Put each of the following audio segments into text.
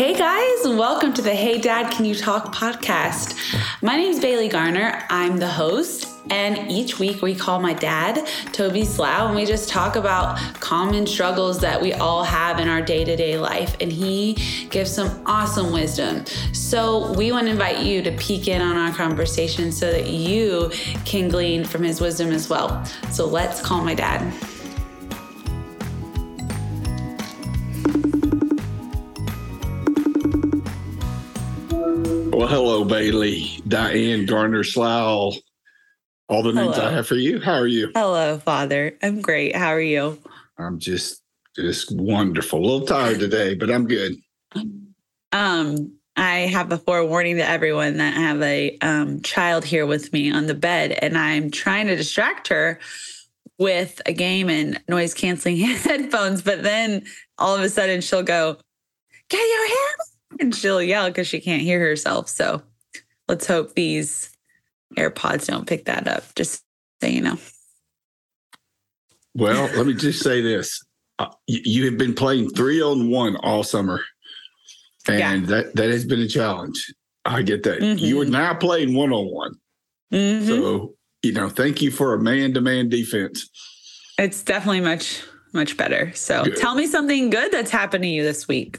Hey guys, welcome to the Hey Dad, Can You Talk podcast. My name is Bailey Garner. I'm the host, and each week we call my dad, Toby Slough, and we just talk about common struggles that we all have in our day to day life. And he gives some awesome wisdom. So we want to invite you to peek in on our conversation so that you can glean from his wisdom as well. So let's call my dad. Hello, Bailey, Diane Garner Slough. All the names Hello. I have for you. How are you? Hello, Father. I'm great. How are you? I'm just just wonderful. A little tired today, but I'm good. Um, I have a forewarning to everyone that I have a um, child here with me on the bed, and I'm trying to distract her with a game and noise canceling headphones. But then all of a sudden, she'll go, "Get your hands!" And she'll yell because she can't hear herself. So let's hope these AirPods don't pick that up. Just so you know. Well, let me just say this: uh, you, you have been playing three on one all summer, and that that has been a challenge. I get that. You are now playing one on one, Mhm. so you know. Thank you for a man to man defense. It's definitely much much better. So Good. tell me something good that's happened to you this week.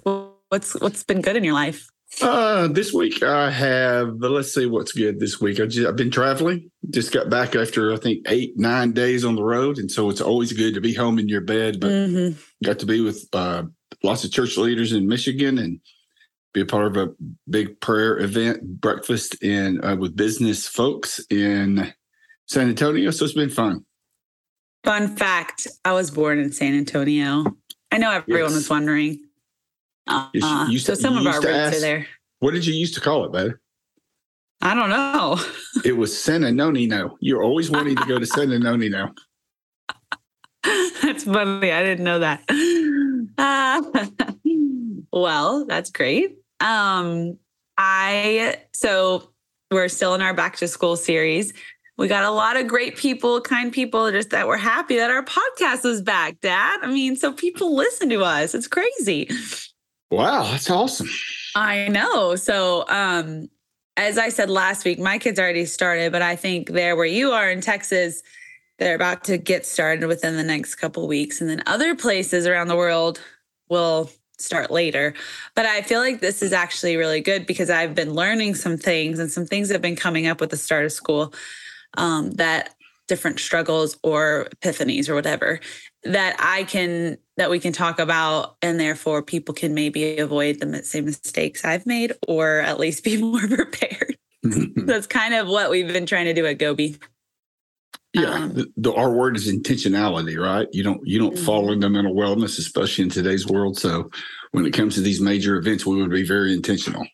What's what's been good in your life? Uh, this week I have. Let's see what's good this week. I just, I've been traveling. Just got back after I think eight nine days on the road, and so it's always good to be home in your bed. But Mhm. got to be with uh, lots of church leaders in Michigan and be a part of a big prayer event breakfast in uh, with business folks in San Antonio. So it's been fun. Fun fact: I was born in San Antonio. I know everyone Yes. was wondering. Uh, used so some of our roots to are there. What did you used to call it, baby? I don't know. It was San Antonio. You're always wanting to go to San Antonio. that's funny. I didn't know that. Uh, well, that's great. Um, I so we're still in our back to school series. We got a lot of great people, kind people, just that were happy that our podcast was back, Dad. I mean, so people listen to us. It's crazy. Wow, that's awesome. I know. So, um, as I said last week, my kids already started, but I think there where you are in Texas, they're about to get started within the next couple weeks. And then other places around the world will start later. But I feel like this is actually really good because I've been learning some things and some things have been coming up with the start of school um, that different struggles or epiphanies or whatever that I can that we can talk about and therefore people can maybe avoid the same mistakes I've made or at least be more prepared. That's kind of what we've been trying to do at Goby. yeah, Um, the, the our word is intentionality, right? You don't you don't Mhm. fall into mental wellness, especially in today's world. So when it comes to these major events, we would be very intentional.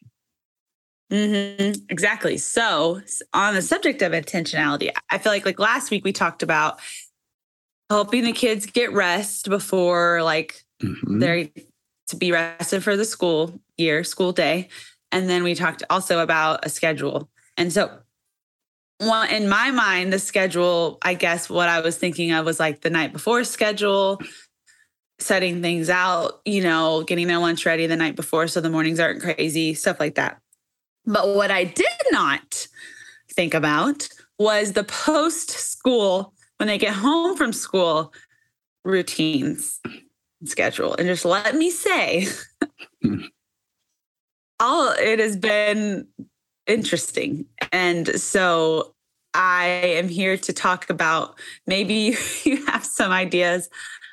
Mm-hmm. Exactly. So, on the subject of intentionality, I feel like like last week we talked about helping the kids get rest before like Mhm. they're to be rested for the school year, school day. And then we talked also about a schedule. And so one in my mind, the schedule, I guess what I was thinking of was like the night before schedule, setting things out, you know, getting their lunch ready the night before so the mornings aren't crazy, stuff like that. But what I did not think about was the post school, when they get home from school, routines schedule. And just let me say, all it has been interesting. And so I am here to talk about maybe you have some ideas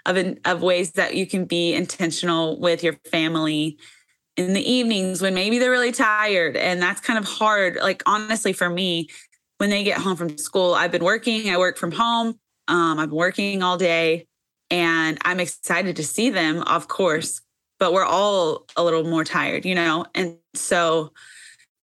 of an, of ways that you can be intentional with your family in the evenings when maybe they're really tired and that's kind of hard like honestly for me when they get home from school i've been working i work from home um, i'm working all day and i'm excited to see them of course but we're all a little more tired you know? And so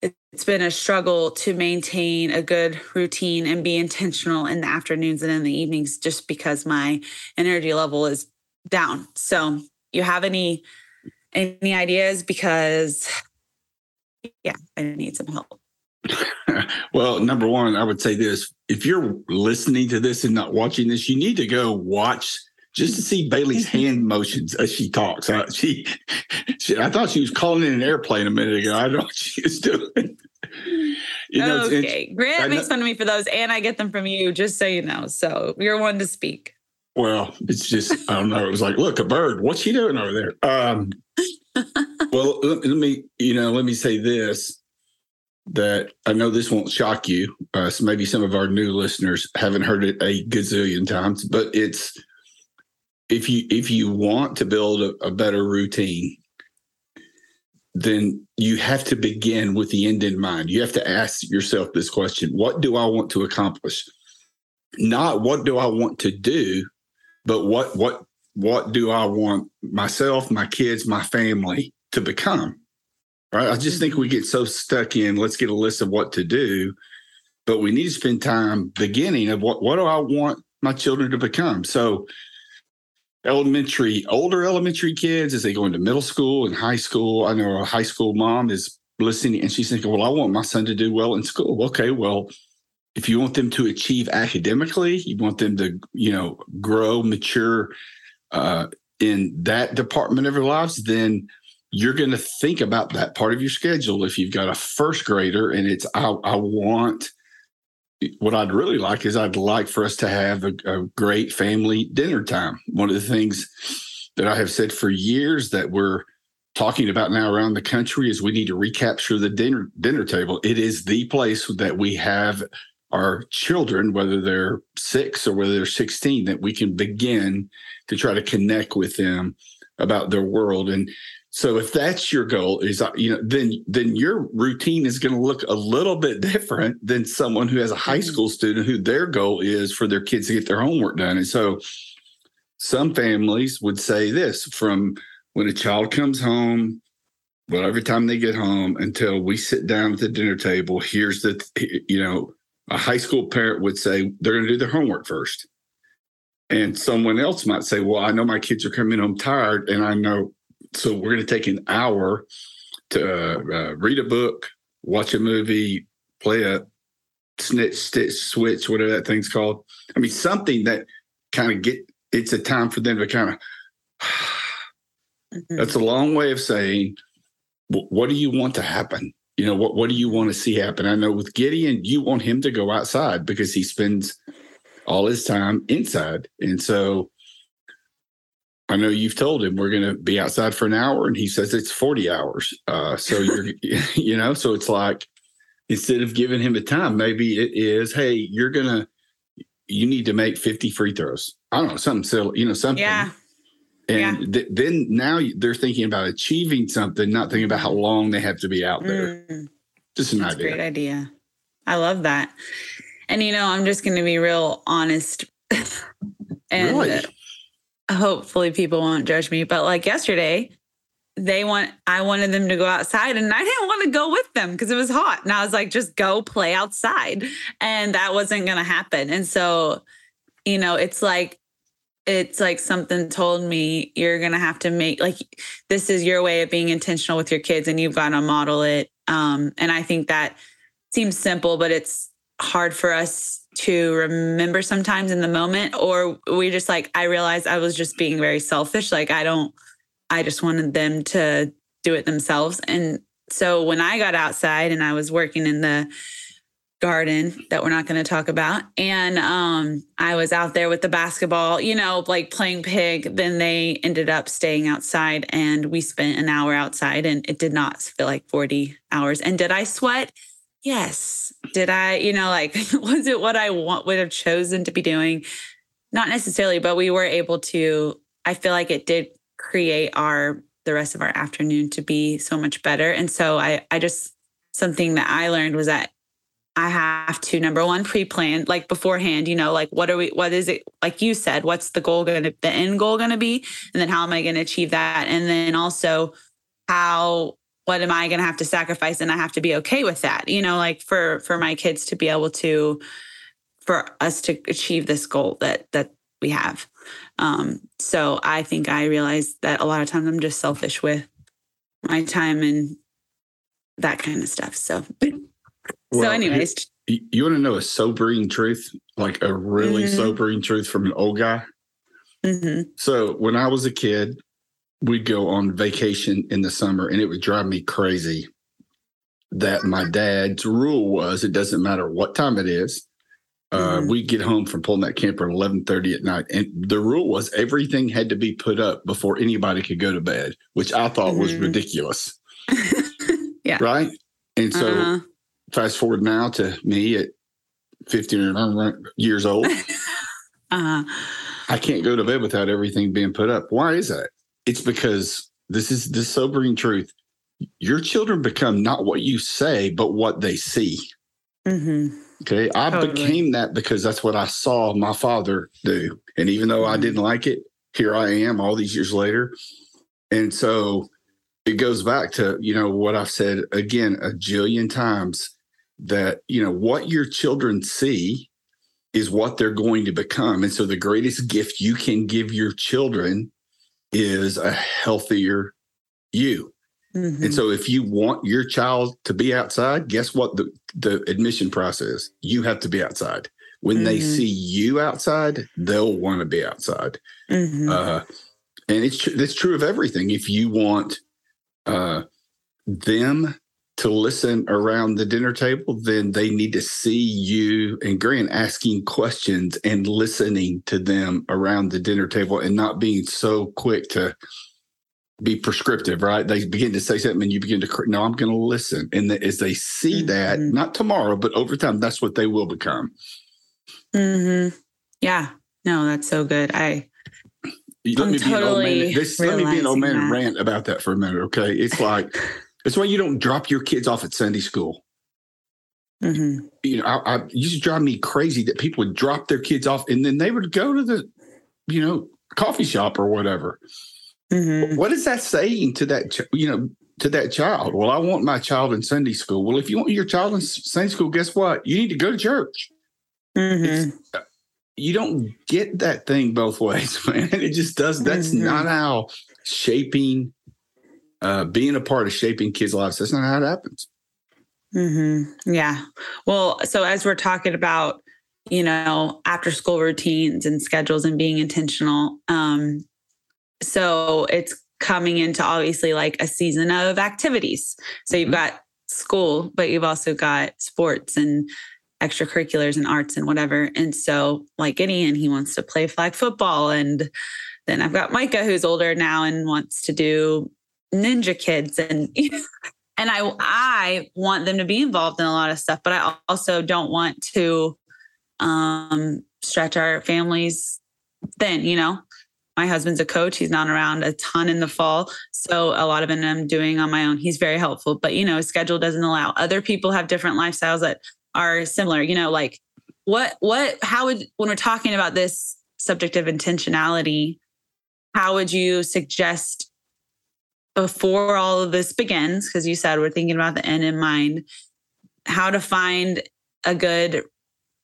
it- it's been a struggle to maintain a good routine and be intentional in the afternoons and in the evenings just because my energy level is down. So you have any any ideas? Because yeah i need some help well, number one, I would say this: if you're listening to this and not watching this, you need to go watch just to see Bailey's hand motions as she talks. I, she, she, I thought she was calling in an airplane a minute ago. I don't know what she was doing. You know, okay. Grant makes fun of me for those, and I get them from you, just so you know. So you're one to speak. Well, it's just I don't know. It was like, look, a bird. What's she doing over there? Um, well, let, let, me you know, let me say this that I know this won't shock you. Uh, so maybe some of our new listeners haven't heard it a gazillion times, but it's if you if you want to build a, a better routine, then you have to begin with the end in mind. You have to ask yourself this question What do I want to accomplish? Not what do I want to do, but what, what, what do I want myself, my kids, my family to become? I just think we get so stuck in let's get a list of what to do, but we need to spend time beginning of what, what do I want my children to become? So, elementary, older elementary kids as they go into middle school and high school. I know a high school mom is listening and she's thinking, well, I want my son to do well in school. Okay, well, if you want them to achieve academically, you want them to, you know, grow, mature uh, in that department of their lives, then you're going to think about that part of your schedule. If you've got a first grader and it's, I, I want what I'd really like is I'd like for us to have a, a, great family dinner time. One of the things that I have said for years that we're talking about now around the country is we need to recapture the dinner dinner table. It is the place that we have our children, whether they're six or whether they're 16, that we can begin to try to connect with them about their world. And so if that's your goal, is uh, you know, then then your routine is going to look a little bit different than someone who has a high mm-hmm. school student who their goal is for their kids to get their homework done. And so some families would say this from when a child comes home, whatever time they get home until we sit down at the dinner table, here's the you know, a high school parent would say they're going to do their homework first. And someone else might say, Well, I know my kids are coming home tired, and I know so we're going to take an hour to uh, read a book, watch a movie, play a snitch, stitch, switch, whatever that thing's called. I mean, something that kind of get it's a time for them to kind of. mm-hmm. That's a long way of saying, what do you want to happen? You know, what what do you want to see happen? I know with Gideon, you want him to go outside because he spends all his time inside, and so I know you've told him we're going to be outside for an hour, and he says it's 40 hours. Uh, so you're, you know, so it's like instead of giving him a time, maybe it is, hey, you're going to, you need to make 50 free throws. I don't know, something silly, you know, something. Yeah. And yeah. th- then now they're thinking about achieving something, not thinking about how long they have to be out there. Mm. Just an That's idea. Great idea. I love that. And, you know, I'm just going to be real honest. and really? Hopefully people won't judge me, but like yesterday, they want I wanted them to go outside and I didn't want to go with them because it was hot. And I was like, just go play outside. And that wasn't gonna happen. And so, you know, it's like it's like something told me you're gonna have to make like this is your way of being intentional with your kids and you've got to model it. Um, and I think that seems simple, but it's hard for us to remember sometimes in the moment or we just like i realized i was just being very selfish like i don't i just wanted them to do it themselves. And so when i got outside and i was working in the garden that we're not going to talk about and um i was out there with the basketball you know like playing pig then they ended up staying outside and we spent an hour outside and it did not feel like 40 hours. And did i sweat yes. Did i you know like was it what i want would have chosen to be doing? Not necessarily but we were able to i feel like it did create our the rest of our afternoon to be so much better. And so i i just something that i learned was that i have to number one pre-plan like beforehand you know like what are we what is it like you said what's the goal going to the end goal going to be? And then how am i going to achieve that? And then also how what am I going to have to sacrifice? And I have to be okay with that, you know, like for, for my kids to be able to, for us to achieve this goal that, that we have. Um, so I think I realized that a lot of times I'm just selfish with my time and that kind of stuff. So, well, so anyways, you, you want to know a sobering truth, like a really mm-hmm. sobering truth from an old guy? Mm-hmm. So when I was a kid, we'd go on vacation in the summer, and it would drive me crazy that my dad's rule was it doesn't matter what time it is. Uh, Mhm. we get home from pulling that camper at eleven thirty at night, and the rule was everything had to be put up before anybody could go to bed, which I thought was Mhm. ridiculous, yeah. right? And so Uh-huh. fast forward now to me at fifteen years old, Uh-huh. I can't go to bed without everything being put up. Why is that? It's because this is the sobering truth. Your children become not what you say, but what they see. Mhm. Okay. I Totally. became that because that's what I saw my father do. And even though I Mhm. didn't like it, here I am all these years later. And so it goes back to, you know, what I've said again a jillion times that, you know, what your children see is what they're going to become. And so the greatest gift you can give your children is a healthier you. Mhm. And so if you want your child to be outside, guess what the, the admission process? You have to be outside. When they Mhm. see you outside, they'll want to be outside. Mhm. Uh, and it's it's true of everything. If you want uh, them to listen around the dinner table, then they need to see you and Grant asking questions and listening to them around the dinner table and not being so quick to be prescriptive, right? They begin to say something and you begin to, no, I'm going to listen. And the, as they see that, Mhm. not tomorrow, but over time, that's what they will become. Mhm. Yeah. No, that's so good. I let I'm me be an old man. This, let me be an old man and rant about that for a minute. Okay. It's like, it's why you don't drop your kids off at Sunday school. Mhm. You know, I, I used to drive me crazy that people would drop their kids off and then they would go to the, you know, coffee shop or whatever. Mhm. What is that saying to that, you know, to that child? Well, I want my child in Sunday school. Well, if you want your child in Sunday school, guess what? You need to go to church. Mhm. You don't get that thing both ways, man. It just does. That's Mhm. not how shaping, uh, being a part of shaping kids' lives. That's not how it happens. hmm Yeah. Well, so as we're talking about, you know, after school routines and schedules and being intentional, um, so it's coming into obviously like a season of activities. So you've Mhm. got school, but you've also got sports and extracurriculars and arts and whatever. And so, like Gideon, he wants to play flag football. And then I've got Micah, who's older now and wants to do Ninja Kids. And and I I want them to be involved in a lot of stuff, but I also don't want to um stretch our families thin, you know. My husband's a coach. He's not around a ton in the fall. So a lot of it I'm doing on my own. He's very helpful, but you know, his schedule doesn't allow. Other people have different lifestyles that are similar, you know, like what what how would when we're talking about this subject of intentionality, how would you suggest before all of this begins, because you said we're thinking about the end in mind, how to find a good,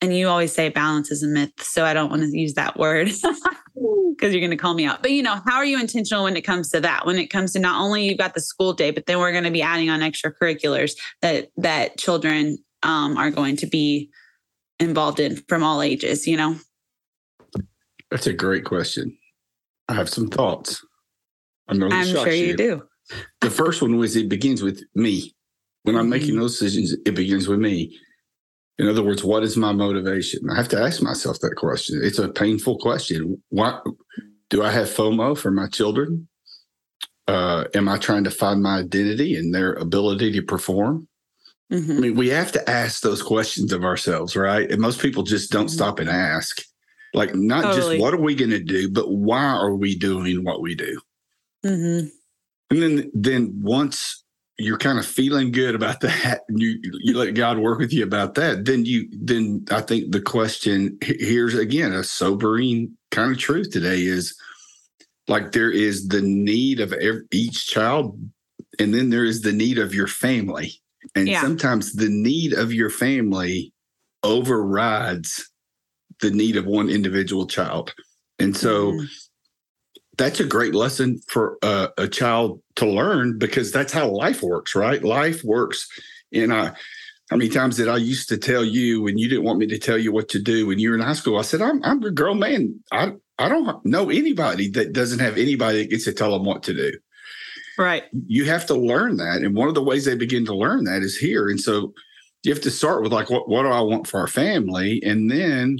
and you always say balance is a myth. So I don't want to use that word because you're going to call me out. But you know, how are you intentional when it comes to that? When it comes to not only you've got the school day, but then we're going to be adding on extracurriculars that that children um, are going to be involved in from all ages. You know. That's a great question. I have some thoughts. I'm I'm sure you do. The first one was it begins with me. When I'm making those decisions, it begins with me. In other words, what is my motivation? I have to ask myself that question. It's a painful question. Why do I have FOMO for my children? Uh, am I trying to find my identity and their ability to perform? I Mhm. mean, we have to ask those questions of ourselves, right? And most people just don't Mhm. stop and ask. Like, not Totally. just what are we going to do, but why are we doing what we do? Mhm. And then, then once you're kind of feeling good about that, and you you let God work with you about that, then you then I think the question here's again a sobering kind of truth today is like there is the need of ev each child, and then there is the need of your family, and Yeah. sometimes the need of your family overrides the need of one individual child, and so Mhm. That's a great lesson for a, a child to learn because that's how life works, right? Life works. And I, how many times did I used to tell you when you didn't want me to tell you what to do when you were in high school? I said, I'm, I'm a grown man. I, I don't know anybody that doesn't have anybody that gets to tell them what to do. Right. You have to learn that. And one of the ways they begin to learn that is here. And so you have to start with like, what, what do I want for our family? And then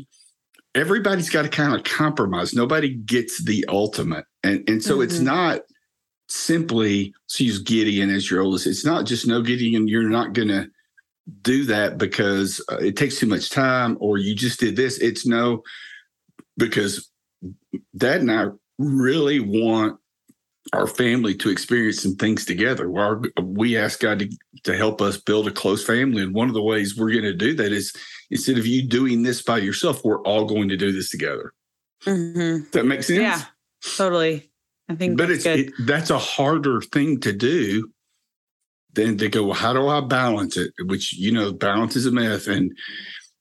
everybody's got to kind of compromise. Nobody gets the ultimate. And, and so mm-hmm. it's not simply, let's use Gideon as your oldest. It's not just no Gideon, you're not going to do that because uh, it takes too much time or you just did this. It's no, because dad and I really want our family to experience some things together. We ask God to, to help us build a close family. And one of the ways we're going to do that is instead of you doing this by yourself, we're all going to do this together. Mm-hmm. That makes sense? Yeah, totally. I think but it's it, that's a harder thing to do than to go, well, how do I balance it? Which, you know, balance is a myth. And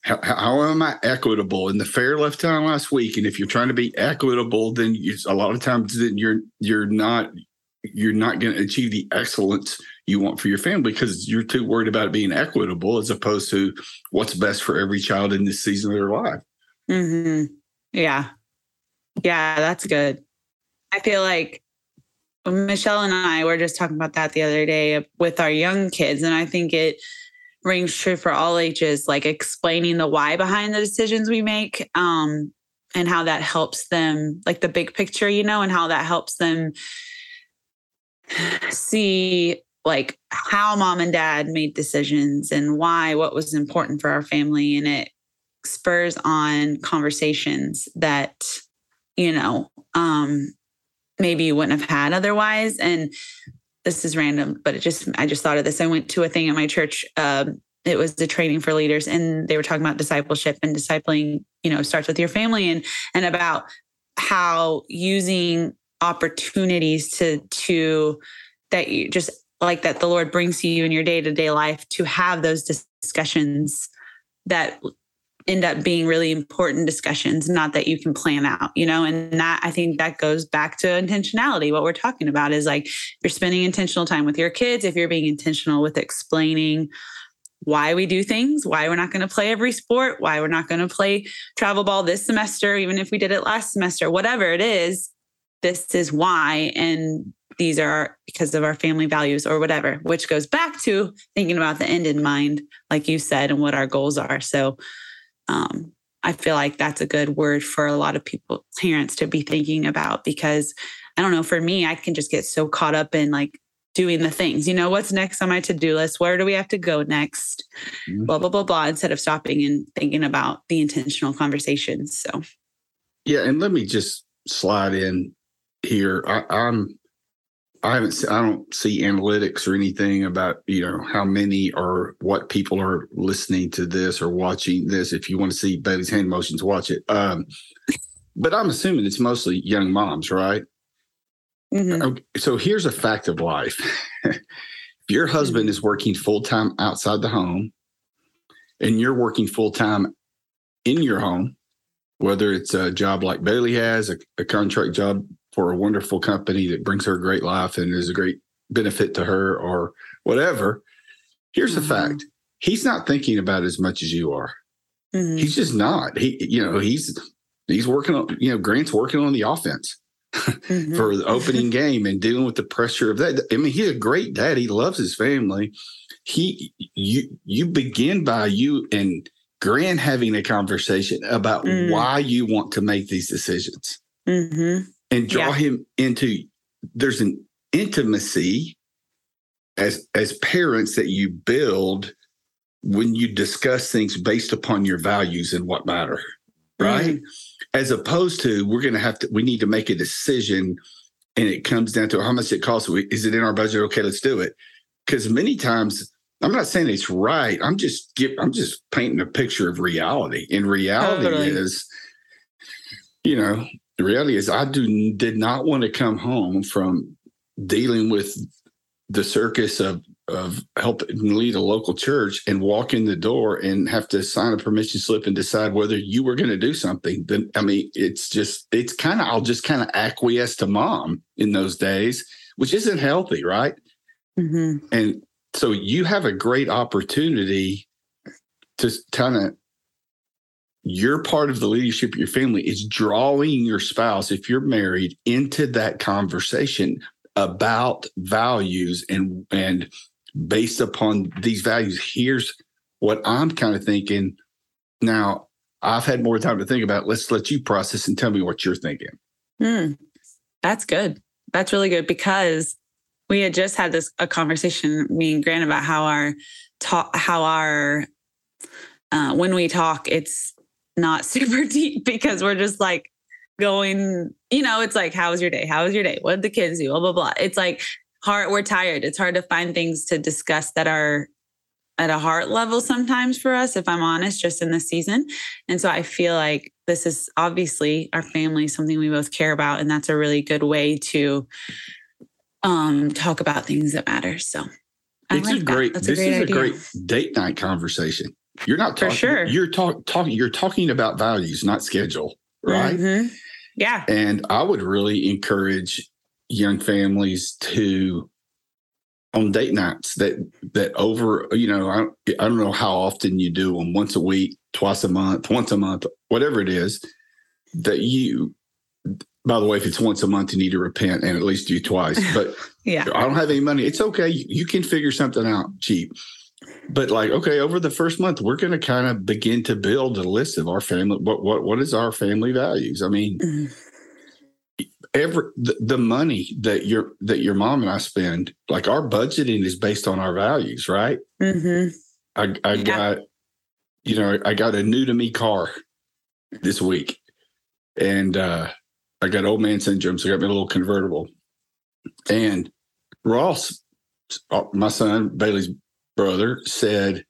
how, how, am I equitable? In the fair left town last week, and if you're trying to be equitable, then you, a lot of times then you're you're not you're not going to achieve the excellence you want for your family because you're too worried about being equitable as opposed to what's best for every child in this season of their life. Mm-hmm. Yeah, yeah, that's good. I feel like Michelle and I were just talking about that the other day with our young kids, and I think it rings true for all ages, like explaining the why behind the decisions we make um, and how that helps them, like the big picture, you know, and how that helps them see like how mom and dad made decisions and why, what was important for our family. And it spurs on conversations that, you know, um, maybe you wouldn't have had otherwise. And this is random, but it just I just thought of this. I went to a thing at my church. Um, it was the training for leaders, and they were talking about discipleship and discipling. You know, starts with your family and and about how using opportunities to to that you just like that the Lord brings to you in your day to day life to have those discussions that end up being really important discussions, not that you can plan out, you know, and that I think that goes back to intentionality. What we're talking about is like you're spending intentional time with your kids, if you're being intentional with explaining why we do things, why we're not going to play every sport, why we're not going to play travel ball this semester, even if we did it last semester, whatever it is, this is why. And these are because of our family values or whatever, which goes back to thinking about the end in mind, like you said, and what our goals are. So um, I feel like that's a good word for a lot of people, parents to be thinking about because I don't know, for me, I can just get so caught up in like doing the things, you know, what's next on my to do list? Where do we have to go next? Mm-hmm. Blah, blah, blah, blah, instead of stopping and thinking about the intentional conversations. So, yeah. And let me just slide in here. I, I'm I haven't. I don't see analytics or anything about you know how many or what people are listening to this or watching this. If you want to see Bailey's hand motions, watch it. Um, but I'm assuming it's mostly young moms, right? Mm-hmm. Okay, so here's a fact of life: if your husband mm-hmm. is working full time outside the home, and you're working full time in your home, whether it's a job like Bailey has, a, a contract job for a wonderful company that brings her a great life and is a great benefit to her or whatever. Here's mm-hmm. the fact. He's not thinking about as much as you are. Mm-hmm. He's just not. He, you know, he's he's working on, you know, Grant's working on the offense mm-hmm. for the opening game and dealing with the pressure of that. I mean, he's a great dad. He loves his family. He you you begin by you and Grant having a conversation about mm. why you want to make these decisions. Mm-hmm and draw yeah. him into there's an intimacy as as parents that you build when you discuss things based upon your values and what matter right mm-hmm. as opposed to we're going to have to we need to make a decision and it comes down to how much it costs is it in our budget okay let's do it because many times i'm not saying it's right i'm just give, i'm just painting a picture of reality and reality totally. is you know the reality is I do did not want to come home from dealing with the circus of of helping lead a local church and walk in the door and have to sign a permission slip and decide whether you were going to do something then i mean it's just it's kind of i'll just kind of acquiesce to mom in those days which isn't healthy right mm-hmm. and so you have a great opportunity to kind of you're part of the leadership of your family is drawing your spouse, if you're married, into that conversation about values and and based upon these values, here's what I'm kind of thinking. Now, I've had more time to think about. It. Let's let you process and tell me what you're thinking. Mm, that's good. That's really good because we had just had this a conversation, me and Grant, about how our talk, how our uh, when we talk, it's not super deep because we're just like going, you know, it's like, how was your day? How was your day? What did the kids do? Blah blah blah. It's like hard. We're tired. It's hard to find things to discuss that are at a heart level sometimes for us, if I'm honest, just in this season. And so I feel like this is obviously our family, something we both care about. And that's a really good way to um, talk about things that matter. So I it's like a great, this a great is idea. a great date night conversation. You're not talking, for sure. You're talk, talking, you're talking about values, not schedule. Right. Mm-hmm. Yeah. And I would really encourage young families to on date nights that that over you know I, I don't know how often you do them once a week twice a month once a month whatever it is that you by the way if it's once a month you need to repent and at least do twice but yeah i don't have any money it's okay you, you can figure something out cheap but like okay over the first month we're going to kind of begin to build a list of our family what what what is our family values i mean mm-hmm every the, the, money that your that your mom and I spend, like our budgeting is based on our values, right? Mm-hmm. I I yeah. got, you know, I got a new to me car this week, and uh I got old man syndrome, so I got me a little convertible. And Ross, uh, my son Bailey's brother, said,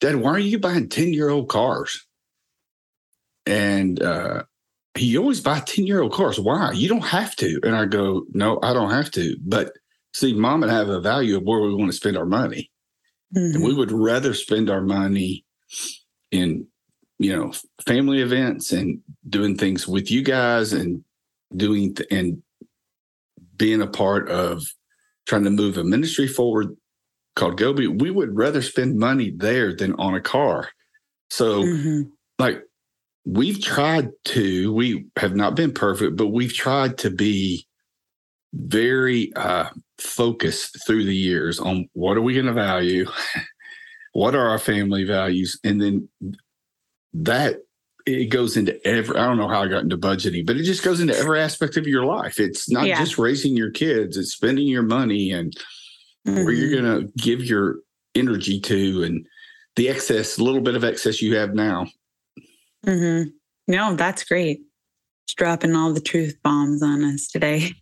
"Dad, why are you buying ten year old cars?" And uh, he always buy 10 year old cars. Why? You don't have to. And I go, no, I don't have to. But see, mom and I have a value of where we want to spend our money. Mm-hmm. And we would rather spend our money in, you know, family events and doing things with you guys and doing th- and being a part of trying to move a ministry forward called Goby. We would rather spend money there than on a car. So, mm-hmm. like, we've tried to, we have not been perfect, but we've tried to be very uh, focused through the years on what are we going to value? what are our family values? And then that it goes into every i don't know how i got into budgeting but it just goes into every aspect of your life it's not yeah. just raising your kids it's spending your money and mm-hmm. where you're going to give your energy to and the excess little bit of excess you have now Mm-hmm. No, that's great. Just dropping all the truth bombs on us today.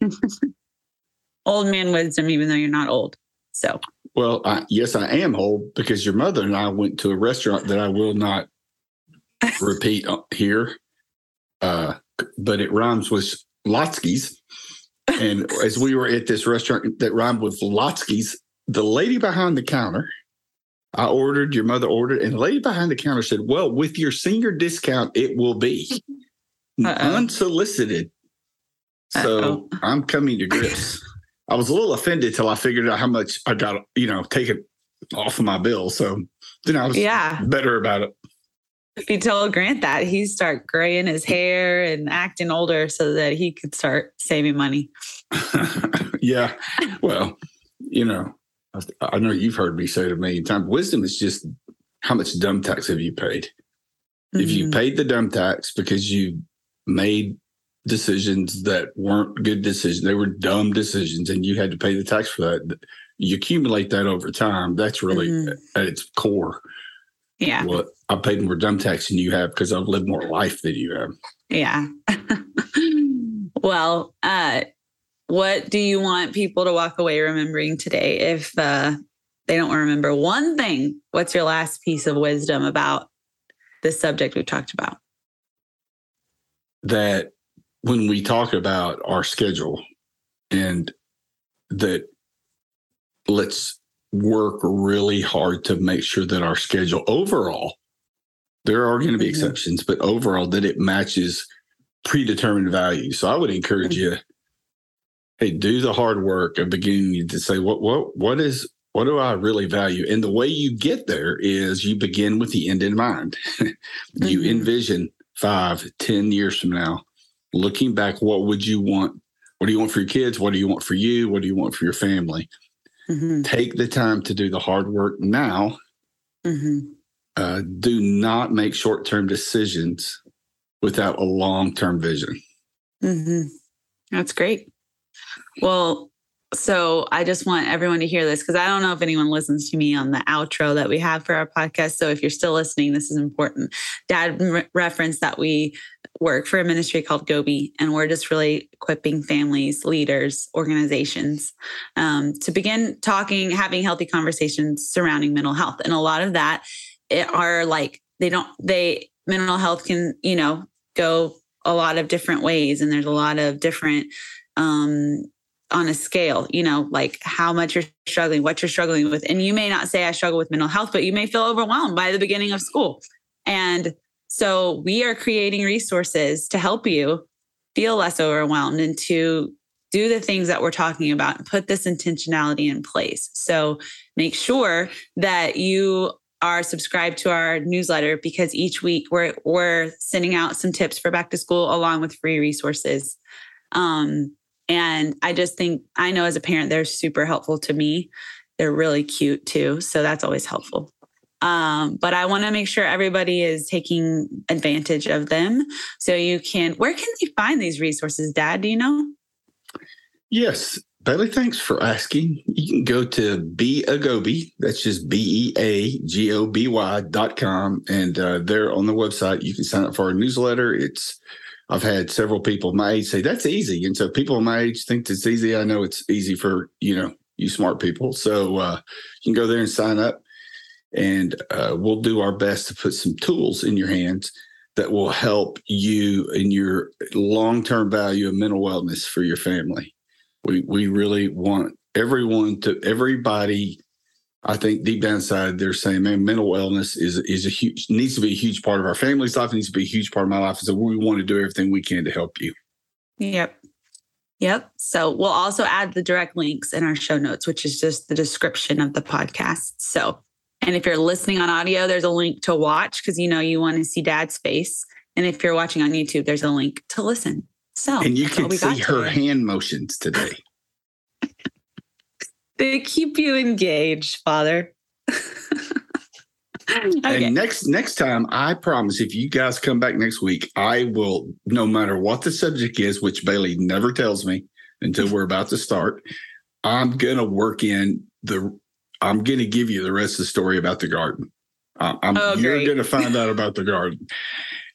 old man wisdom, even though you're not old. So, well, I, yes, I am old because your mother and I went to a restaurant that I will not repeat here, uh, but it rhymes with Lotsky's. And as we were at this restaurant that rhymed with Lotsky's, the lady behind the counter I ordered, your mother ordered, and the lady behind the counter said, Well, with your senior discount, it will be Uh-oh. unsolicited. So Uh-oh. I'm coming to grips. I was a little offended till I figured out how much I got, you know, taken off of my bill. So then I was yeah. better about it. If you told Grant that, he'd start graying his hair and acting older so that he could start saving money. yeah. Well, you know, I know you've heard me say it a million times. Wisdom is just how much dumb tax have you paid? Mm-hmm. If you mm-hmm. paid the dumb tax because you made decisions that weren't good decisions, they were dumb decisions, and you had to pay the tax for that. You accumulate that over time. That's really mm-hmm. at its core. Yeah. What I paid more dumb tax than you have because I've lived more life than you have. Yeah. well, uh, what do you want people to walk away remembering today? If uh, they don't remember one thing, what's your last piece of wisdom about this subject we've talked about? That when we talk about our schedule and that let's work really hard to make sure that our schedule overall, there are going to be mm-hmm. exceptions, but overall that it matches predetermined values. So I would encourage mm-hmm. you hey, do the hard work of beginning to say what what what is what do I really value? And the way you get there is you begin with the end in mind. you mm-hmm. envision five, ten years from now, looking back, what would you want? What do you want for your kids? What do you want for you? What do you want for your family? Mm-hmm. Take the time to do the hard work now. Mm-hmm. Uh, do not make short term decisions without a long term vision. Mm-hmm. That's great. Well, so I just want everyone to hear this because I don't know if anyone listens to me on the outro that we have for our podcast. So if you're still listening, this is important. Dad re- referenced that we work for a ministry called Goby, and we're just really equipping families, leaders, organizations um, to begin talking, having healthy conversations surrounding mental health. And a lot of that are like they don't they mental health can you know go a lot of different ways, and there's a lot of different um, on a scale, you know, like how much you're struggling, what you're struggling with. And you may not say, I struggle with mental health, but you may feel overwhelmed by the beginning of school. And so we are creating resources to help you feel less overwhelmed and to do the things that we're talking about and put this intentionality in place. So make sure that you are subscribed to our newsletter because each week we're we're sending out some tips for back to school along with free resources. Um, and I just think I know as a parent, they're super helpful to me. They're really cute too. So that's always helpful. Um, but I want to make sure everybody is taking advantage of them. So you can, where can they find these resources, Dad? Do you know? Yes. Bailey, thanks for asking. You can go to Be a That's just B E A G O B Y dot com. And uh, there on the website, you can sign up for our newsletter. It's I've had several people my age say that's easy, and so people my age think it's easy. I know it's easy for you know you smart people, so uh, you can go there and sign up, and uh, we'll do our best to put some tools in your hands that will help you in your long term value of mental wellness for your family. We we really want everyone to everybody I think deep down inside they're saying, man, mental wellness is is a huge needs to be a huge part of our family's life, needs to be a huge part of my life. So we want to do everything we can to help you. Yep. Yep. So we'll also add the direct links in our show notes, which is just the description of the podcast. So, and if you're listening on audio, there's a link to watch because you know you want to see dad's face. And if you're watching on YouTube, there's a link to listen. So, and you can see her hand motions today. They keep you engaged, Father. okay. And next next time, I promise if you guys come back next week, I will, no matter what the subject is, which Bailey never tells me until we're about to start, I'm gonna work in the I'm gonna give you the rest of the story about the garden. I'm, oh, you're gonna find out about the garden.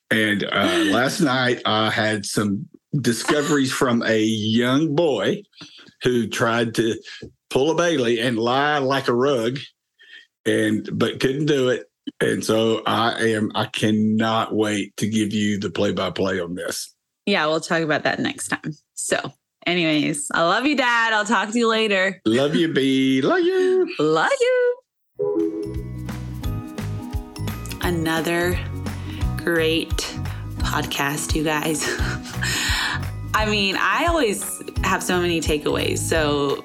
And uh, last night I had some discoveries from a young boy who tried to pull a Bailey and lie like a rug, and but couldn't do it. And so I am. I cannot wait to give you the play by play on this. Yeah, we'll talk about that next time. So, anyways, I love you, Dad. I'll talk to you later. Love you, B. Love you. Love you. Another great podcast, you guys. I mean, I always have so many takeaways. So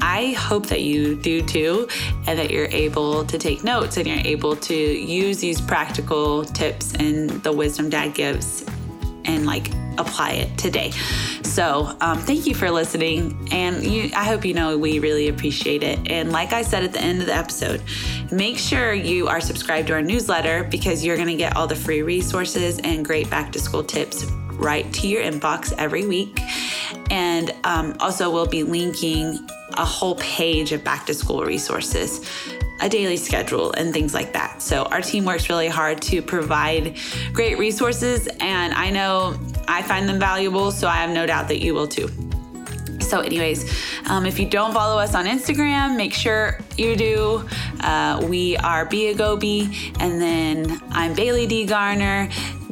I hope that you do too, and that you're able to take notes and you're able to use these practical tips and the wisdom dad gives and like apply it today. So, um, thank you for listening. And you, I hope you know we really appreciate it. And like I said at the end of the episode, make sure you are subscribed to our newsletter because you're going to get all the free resources and great back to school tips right to your inbox every week. And um, also, we'll be linking a whole page of back to school resources, a daily schedule, and things like that. So, our team works really hard to provide great resources, and I know I find them valuable, so I have no doubt that you will too. So, anyways, um, if you don't follow us on Instagram, make sure you do. Uh, we are Be a Goby, and then I'm Bailey D. Garner.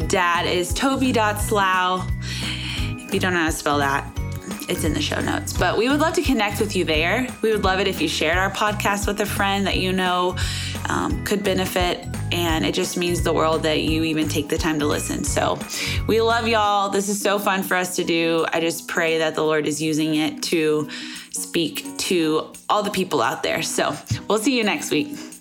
Dad is Toby.slough. If you don't know how to spell that, it's in the show notes. But we would love to connect with you there. We would love it if you shared our podcast with a friend that you know um, could benefit. And it just means the world that you even take the time to listen. So we love y'all. This is so fun for us to do. I just pray that the Lord is using it to speak to all the people out there. So we'll see you next week.